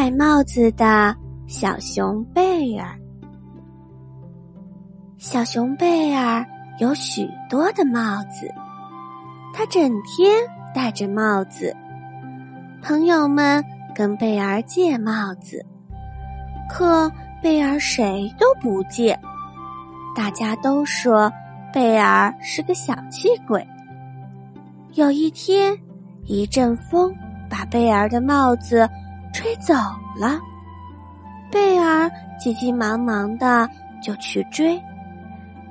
戴帽子的小熊贝尔。小熊贝尔有许多的帽子，他整天戴着帽子。朋友们跟贝尔借帽子，可贝尔谁都不借。大家都说贝尔是个小气鬼。有一天，一阵风把贝尔的帽子吹走了，贝尔急急忙忙的就去追。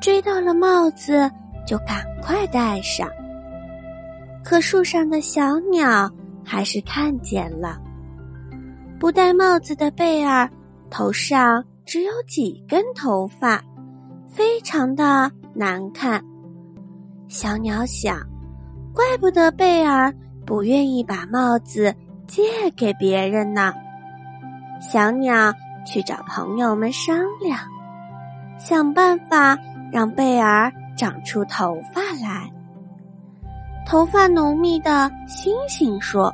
追到了帽子，就赶快戴上。可树上的小鸟还是看见了，不戴帽子的贝尔头上只有几根头发，非常的难看。小鸟想，怪不得贝尔不愿意把帽子借给别人呢。小鸟去找朋友们商量，想办法。让贝尔长出头发来。头发浓密的星星说：“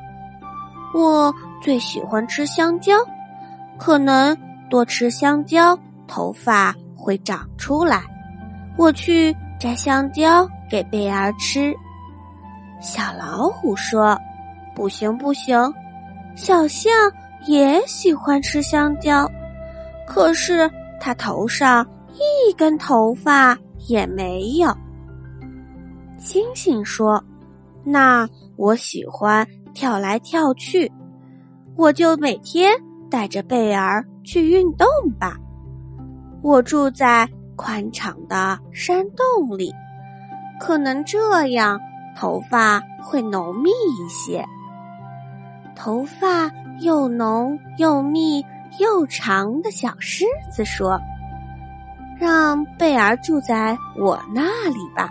我最喜欢吃香蕉，可能多吃香蕉，头发会长出来。我去摘香蕉给贝尔吃。”小老虎说：“不行不行，小象也喜欢吃香蕉，可是它头上……”一根头发也没有。星星说：“那我喜欢跳来跳去，我就每天带着贝尔去运动吧。我住在宽敞的山洞里，可能这样头发会浓密一些。头发又浓又密又长的小狮子说。”让贝儿住在我那里吧。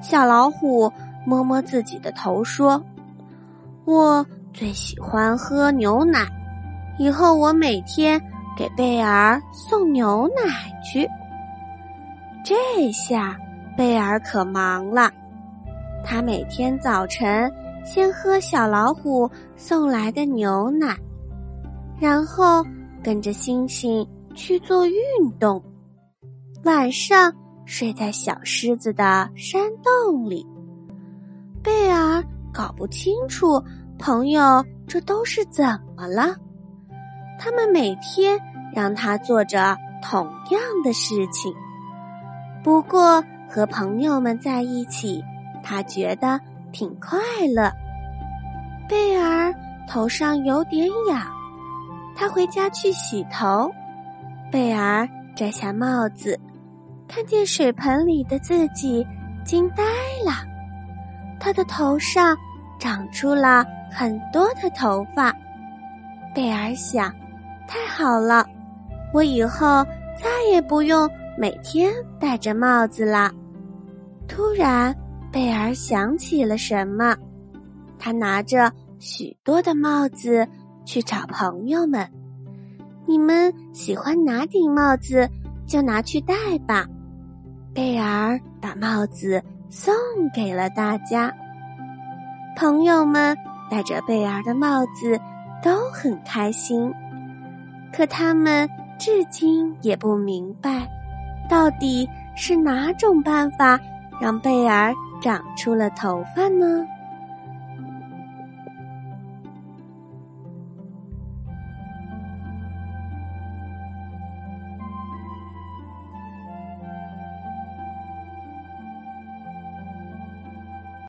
小老虎摸摸自己的头说：“我最喜欢喝牛奶，以后我每天给贝儿送牛奶去。”这下贝儿可忙了，他每天早晨先喝小老虎送来的牛奶，然后跟着星星去做运动。晚上睡在小狮子的山洞里，贝尔搞不清楚朋友这都是怎么了。他们每天让他做着同样的事情，不过和朋友们在一起，他觉得挺快乐。贝尔头上有点痒，他回家去洗头。贝尔摘下帽子。看见水盆里的自己，惊呆了。他的头上长出了很多的头发。贝尔想：太好了，我以后再也不用每天戴着帽子了。突然，贝尔想起了什么，他拿着许多的帽子去找朋友们：“你们喜欢哪顶帽子，就拿去戴吧。”贝尔把帽子送给了大家，朋友们戴着贝尔的帽子都很开心。可他们至今也不明白，到底是哪种办法让贝尔长出了头发呢？